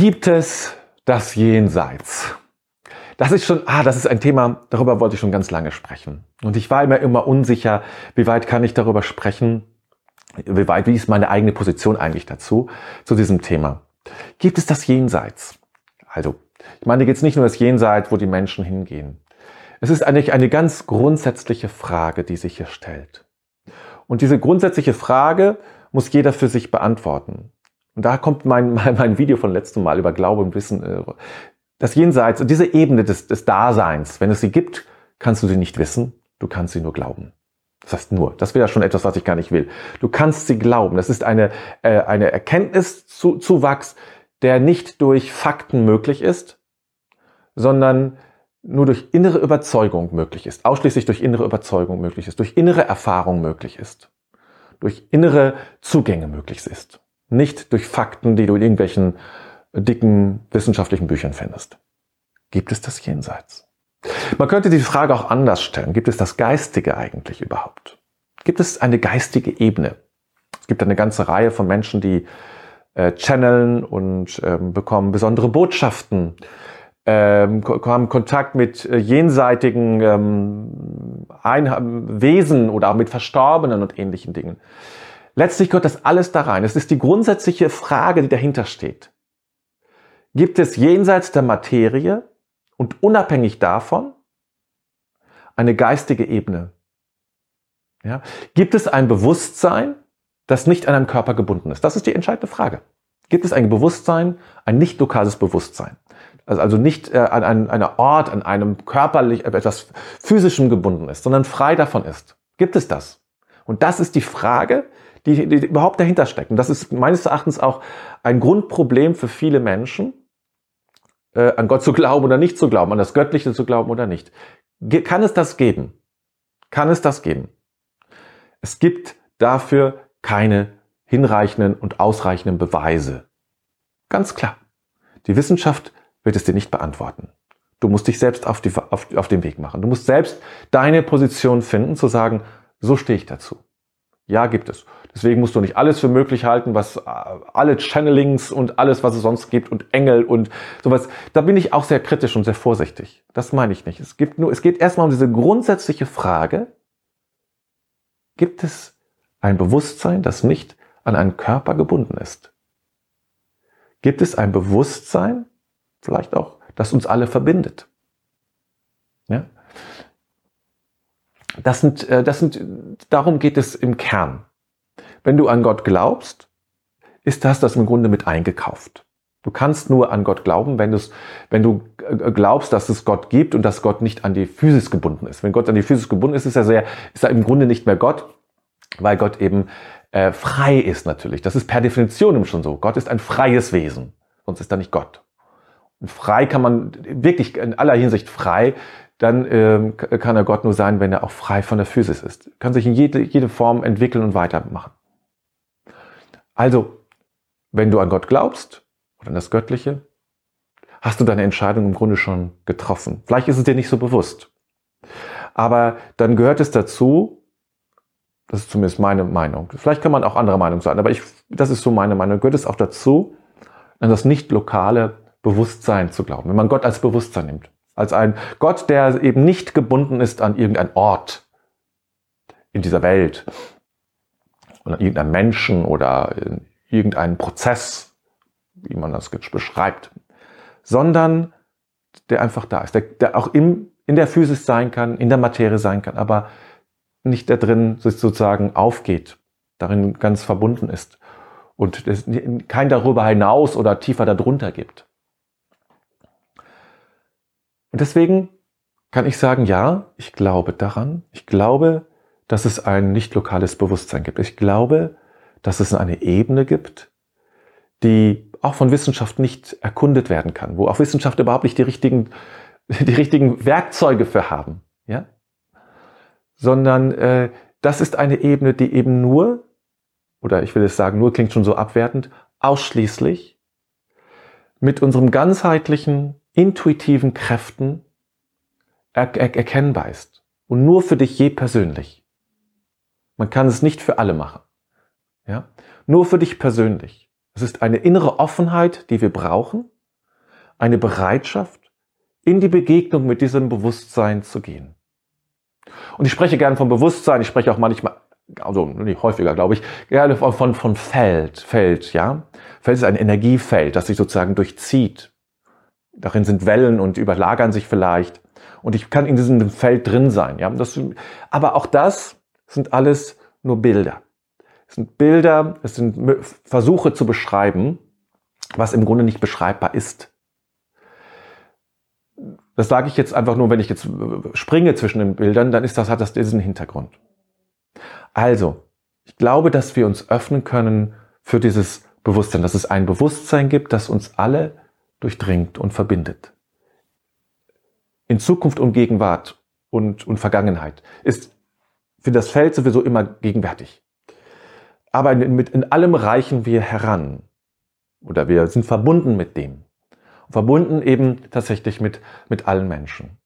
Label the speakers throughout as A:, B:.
A: Gibt es das Jenseits? Das ist schon, ah, das ist ein Thema, darüber wollte ich schon ganz lange sprechen. Und ich war immer immer unsicher, wie weit kann ich darüber sprechen? Wie weit, wie ist meine eigene Position eigentlich dazu, zu diesem Thema? Gibt es das Jenseits? Also, ich meine, jetzt nicht nur das Jenseits, wo die Menschen hingehen. Es ist eigentlich eine ganz grundsätzliche Frage, die sich hier stellt. Und diese grundsätzliche Frage muss jeder für sich beantworten. Und da kommt mein, mein, mein Video von letztem Mal über Glaube und Wissen. Äh, das Jenseits, diese Ebene des, des Daseins, wenn es sie gibt, kannst du sie nicht wissen, du kannst sie nur glauben. Das heißt nur, das wäre schon etwas, was ich gar nicht will. Du kannst sie glauben. Das ist eine, äh, eine Erkenntniszuwachs, der nicht durch Fakten möglich ist, sondern nur durch innere Überzeugung möglich ist, ausschließlich durch innere Überzeugung möglich ist, durch innere Erfahrung möglich ist, durch innere Zugänge möglich ist, nicht durch Fakten, die du in irgendwelchen dicken wissenschaftlichen Büchern findest. Gibt es das Jenseits? Man könnte die Frage auch anders stellen. Gibt es das Geistige eigentlich überhaupt? Gibt es eine geistige Ebene? Es gibt eine ganze Reihe von Menschen, die äh, channeln und ähm, bekommen besondere Botschaften, ähm, haben Kontakt mit äh, jenseitigen ähm, Ein Wesen oder auch mit Verstorbenen und ähnlichen Dingen. Letztlich gehört das alles da rein. Es ist die grundsätzliche Frage, die dahinter steht. Gibt es jenseits der Materie und unabhängig davon eine geistige Ebene. Ja? Gibt es ein Bewusstsein, das nicht an einem Körper gebunden ist? Das ist die entscheidende Frage. Gibt es ein Bewusstsein, ein nicht lokales Bewusstsein? Also, also nicht äh, an einem einer Ort, an einem körperlich, äh, etwas physischem gebunden ist, sondern frei davon ist. Gibt es das? Und das ist die Frage, die, die überhaupt dahinter steckt. Und das ist meines Erachtens auch ein Grundproblem für viele Menschen, äh, an Gott zu glauben oder nicht zu glauben, an das Göttliche zu glauben oder nicht. Ge kann es das geben? Kann es das geben? Es gibt dafür keine hinreichenden und ausreichenden Beweise. Ganz klar. Die Wissenschaft wird es dir nicht beantworten. Du musst dich selbst auf, die, auf, auf den Weg machen. Du musst selbst deine Position finden, zu sagen, so stehe ich dazu. Ja, gibt es. Deswegen musst du nicht alles für möglich halten, was äh, alle Channelings und alles, was es sonst gibt und Engel und sowas. Da bin ich auch sehr kritisch und sehr vorsichtig. Das meine ich nicht. Es gibt nur, es geht erstmal um diese grundsätzliche Frage. Gibt es ein Bewusstsein, das nicht an einen Körper gebunden ist? Gibt es ein Bewusstsein, vielleicht auch, das uns alle verbindet? Ja? Das sind, äh, das sind, darum geht es im Kern. Wenn du an Gott glaubst, ist das das im Grunde mit eingekauft. Du kannst nur an Gott glauben, wenn, wenn du äh, glaubst, dass es Gott gibt und dass Gott nicht an die Physis gebunden ist. Wenn Gott an die Physis gebunden ist, ist er, sehr, ist er im Grunde nicht mehr Gott, weil Gott eben äh, frei ist natürlich. Das ist per Definition schon so. Gott ist ein freies Wesen, sonst ist er nicht Gott. Und frei kann man wirklich in aller Hinsicht frei dann ähm, kann er Gott nur sein, wenn er auch frei von der Physis ist. Kann sich in jede, jede Form entwickeln und weitermachen. Also, wenn du an Gott glaubst oder an das Göttliche, hast du deine Entscheidung im Grunde schon getroffen. Vielleicht ist es dir nicht so bewusst. Aber dann gehört es dazu, das ist zumindest meine Meinung. Vielleicht kann man auch anderer Meinung sein, aber ich, das ist so meine Meinung. Gehört es auch dazu, an das nicht lokale Bewusstsein zu glauben, wenn man Gott als Bewusstsein nimmt. Als ein Gott, der eben nicht gebunden ist an irgendein Ort in dieser Welt oder an irgendeinen Menschen oder in irgendeinen Prozess, wie man das beschreibt, sondern der einfach da ist, der, der auch im, in der Physis sein kann, in der Materie sein kann, aber nicht da drin sozusagen aufgeht, darin ganz verbunden ist und es kein darüber hinaus oder tiefer darunter gibt. Und deswegen kann ich sagen, ja, ich glaube daran. Ich glaube, dass es ein nicht lokales Bewusstsein gibt. Ich glaube, dass es eine Ebene gibt, die auch von Wissenschaft nicht erkundet werden kann, wo auch Wissenschaft überhaupt nicht die richtigen, die richtigen Werkzeuge für haben, ja? Sondern äh, das ist eine Ebene, die eben nur, oder ich will es sagen, nur klingt schon so abwertend, ausschließlich mit unserem ganzheitlichen intuitiven Kräften er er erkennbar ist. Und nur für dich je persönlich. Man kann es nicht für alle machen. Ja? Nur für dich persönlich. Es ist eine innere Offenheit, die wir brauchen, eine Bereitschaft, in die Begegnung mit diesem Bewusstsein zu gehen. Und ich spreche gern vom Bewusstsein, ich spreche auch manchmal, also nicht häufiger, glaube ich, gerne von, von Feld, Feld, ja. Feld ist ein Energiefeld, das sich sozusagen durchzieht. Darin sind Wellen und überlagern sich vielleicht. Und ich kann in diesem Feld drin sein, ja. Das, aber auch das sind alles nur Bilder. Es sind Bilder, es sind Versuche zu beschreiben, was im Grunde nicht beschreibbar ist. Das sage ich jetzt einfach nur, wenn ich jetzt springe zwischen den Bildern, dann ist das, hat das diesen Hintergrund. Also, ich glaube, dass wir uns öffnen können für dieses Bewusstsein, dass es ein Bewusstsein gibt, das uns alle durchdringt und verbindet. In Zukunft und Gegenwart und, und Vergangenheit ist für das Feld sowieso immer gegenwärtig. Aber in, mit, in allem reichen wir heran. Oder wir sind verbunden mit dem verbunden eben tatsächlich mit, mit allen Menschen.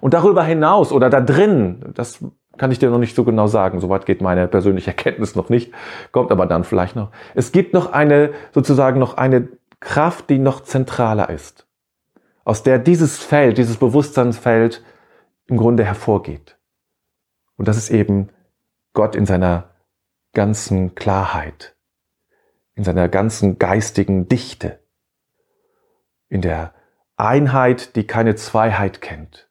A: Und darüber hinaus oder da drin, das kann ich dir noch nicht so genau sagen, soweit geht meine persönliche Erkenntnis noch nicht, kommt aber dann vielleicht noch. Es gibt noch eine, sozusagen noch eine Kraft, die noch zentraler ist, aus der dieses Feld, dieses Bewusstseinsfeld im Grunde hervorgeht. Und das ist eben Gott in seiner ganzen Klarheit, in seiner ganzen geistigen Dichte in der Einheit, die keine Zweiheit kennt,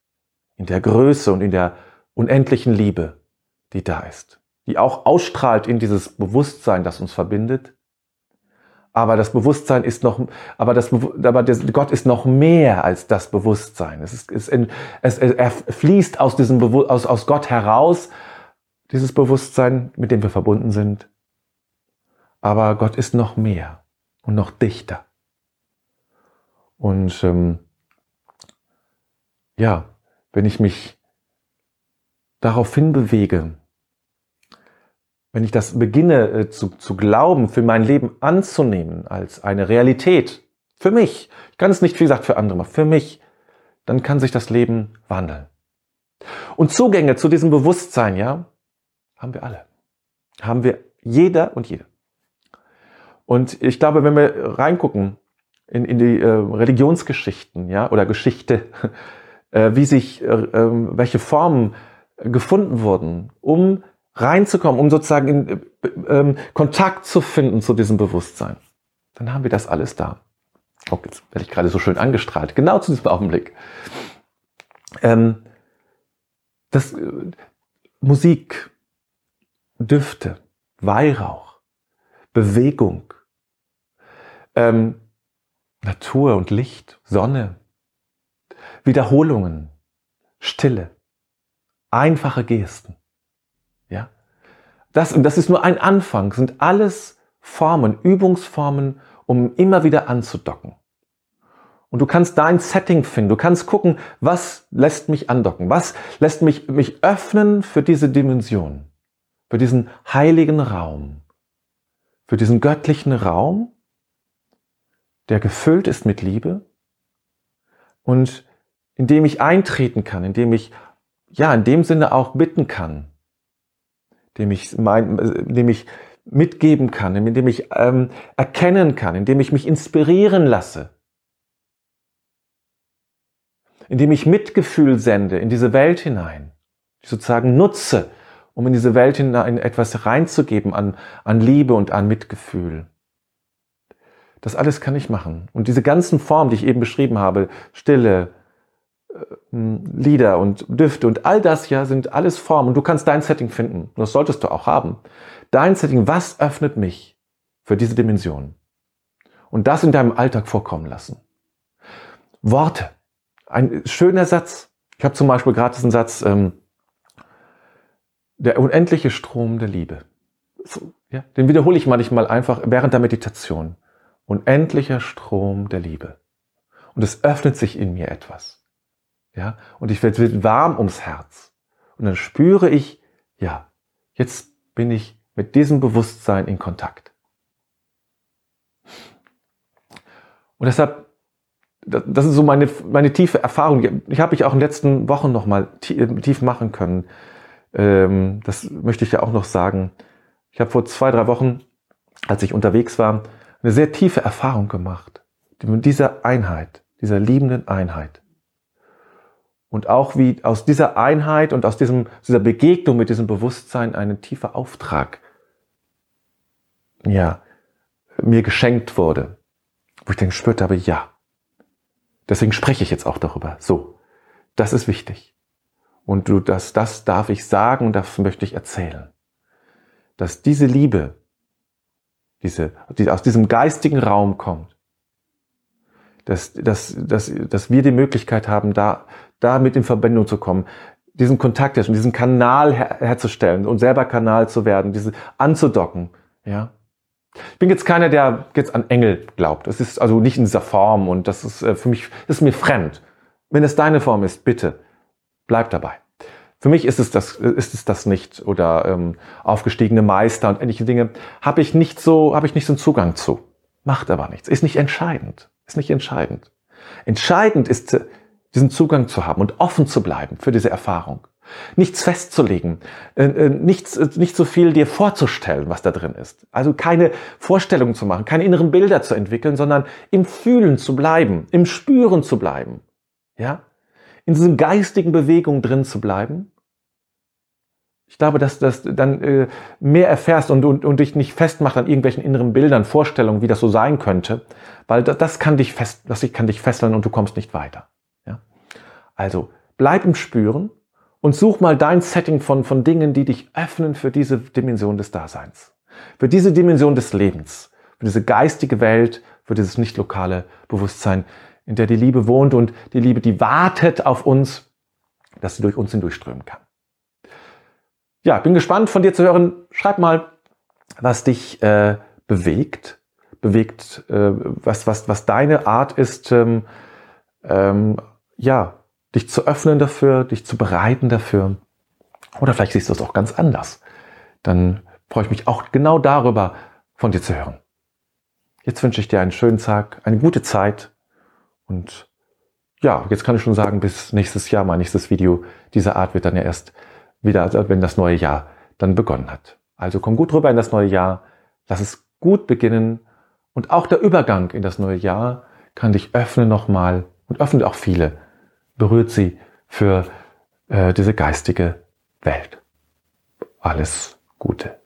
A: in der Größe und in der unendlichen Liebe, die da ist, die auch ausstrahlt in dieses Bewusstsein, das uns verbindet. Aber das Bewusstsein ist noch, aber das, aber das, Gott ist noch mehr als das Bewusstsein. Es ist, es, es, er fließt aus diesem aus, aus Gott heraus, dieses Bewusstsein, mit dem wir verbunden sind. Aber Gott ist noch mehr und noch dichter. Und ähm, ja, wenn ich mich darauf hinbewege, wenn ich das beginne äh, zu, zu glauben, für mein Leben anzunehmen als eine Realität, für mich, ich kann es nicht, wie gesagt, für andere, aber für mich, dann kann sich das Leben wandeln. Und Zugänge zu diesem Bewusstsein, ja, haben wir alle. Haben wir jeder und jede. Und ich glaube, wenn wir reingucken, in, in die äh, Religionsgeschichten, ja, oder Geschichte, äh, wie sich, äh, äh, welche Formen gefunden wurden, um reinzukommen, um sozusagen in äh, ähm, Kontakt zu finden zu diesem Bewusstsein. Dann haben wir das alles da. Oh, jetzt werde ich gerade so schön angestrahlt. Genau zu diesem Augenblick. Ähm, das, äh, Musik, Düfte, Weihrauch, Bewegung, ähm, Natur und Licht, Sonne, Wiederholungen, Stille, einfache Gesten. Ja? Das, und das ist nur ein Anfang, sind alles Formen, Übungsformen, um immer wieder anzudocken. Und du kannst dein Setting finden. Du kannst gucken, was lässt mich andocken? Was lässt mich, mich öffnen für diese Dimension? Für diesen heiligen Raum? Für diesen göttlichen Raum, der gefüllt ist mit Liebe und in dem ich eintreten kann, in dem ich, ja, in dem Sinne auch bitten kann, dem ich, mein, dem ich mitgeben kann, in dem ich ähm, erkennen kann, in dem ich mich inspirieren lasse, in dem ich Mitgefühl sende in diese Welt hinein, sozusagen nutze, um in diese Welt hinein etwas reinzugeben an, an Liebe und an Mitgefühl. Das alles kann ich machen. Und diese ganzen Formen, die ich eben beschrieben habe, Stille, äh, Lieder und Düfte und all das ja sind alles Formen. Und du kannst dein Setting finden. Und das solltest du auch haben. Dein Setting, was öffnet mich für diese Dimension? Und das in deinem Alltag vorkommen lassen. Worte. Ein schöner Satz. Ich habe zum Beispiel gerade diesen Satz, ähm, der unendliche Strom der Liebe. So, ja, den wiederhole ich manchmal einfach während der Meditation unendlicher Strom der Liebe. Und es öffnet sich in mir etwas. Ja, und ich werde warm ums Herz. Und dann spüre ich, ja, jetzt bin ich mit diesem Bewusstsein in Kontakt. Und deshalb, das ist so meine, meine tiefe Erfahrung. Ich habe ich auch in den letzten Wochen nochmal tief machen können. Ähm, das möchte ich ja auch noch sagen. Ich habe vor zwei, drei Wochen, als ich unterwegs war, eine sehr tiefe Erfahrung gemacht mit dieser Einheit, dieser liebenden Einheit. Und auch wie aus dieser Einheit und aus diesem, dieser Begegnung mit diesem Bewusstsein ein tiefer Auftrag, ja, mir geschenkt wurde, wo ich dann gespürt habe, ja. Deswegen spreche ich jetzt auch darüber. So, das ist wichtig. Und du, das, das darf ich sagen und das möchte ich erzählen. Dass diese Liebe, diese, die aus diesem geistigen Raum kommt, dass, dass, dass, dass wir die Möglichkeit haben, da, damit in Verbindung zu kommen, diesen Kontakt, diesen Kanal her herzustellen und selber Kanal zu werden, diese anzudocken, ja. Ich bin jetzt keiner, der jetzt an Engel glaubt. Das ist also nicht in dieser Form und das ist äh, für mich, das ist mir fremd. Wenn es deine Form ist, bitte, bleib dabei. Für mich ist es das, ist es das nicht oder ähm, aufgestiegene Meister und ähnliche Dinge habe ich nicht so, habe ich nicht so einen Zugang zu. Macht aber nichts. Ist nicht entscheidend. Ist nicht entscheidend. Entscheidend ist, diesen Zugang zu haben und offen zu bleiben für diese Erfahrung. Nichts festzulegen, äh, äh, nichts, äh, nicht so viel dir vorzustellen, was da drin ist. Also keine Vorstellungen zu machen, keine inneren Bilder zu entwickeln, sondern im Fühlen zu bleiben, im Spüren zu bleiben. Ja? In diesen geistigen Bewegungen drin zu bleiben. Ich glaube, dass das dann äh, mehr erfährst und, und, und dich nicht festmacht an irgendwelchen inneren Bildern, Vorstellungen, wie das so sein könnte, weil das, das kann dich fest, das kann dich fesseln und du kommst nicht weiter. Ja? Also bleib im Spüren, und such mal dein Setting von, von Dingen, die dich öffnen für diese Dimension des Daseins, für diese Dimension des Lebens, für diese geistige Welt, für dieses nicht lokale Bewusstsein, in der die Liebe wohnt und die Liebe, die wartet auf uns, dass sie durch uns hindurchströmen kann. Ja, bin gespannt von dir zu hören. Schreib mal, was dich äh, bewegt, bewegt, äh, was, was, was deine Art ist, ähm, ähm, ja, dich zu öffnen dafür, dich zu bereiten dafür. Oder vielleicht siehst du es auch ganz anders. Dann freue ich mich auch genau darüber, von dir zu hören. Jetzt wünsche ich dir einen schönen Tag, eine gute Zeit und ja, jetzt kann ich schon sagen, bis nächstes Jahr, mein nächstes Video dieser Art wird dann ja erst wieder, wenn das neue Jahr dann begonnen hat. Also komm gut rüber in das neue Jahr, lass es gut beginnen und auch der Übergang in das neue Jahr kann dich öffnen nochmal und öffnet auch viele berührt sie für äh, diese geistige Welt. Alles Gute.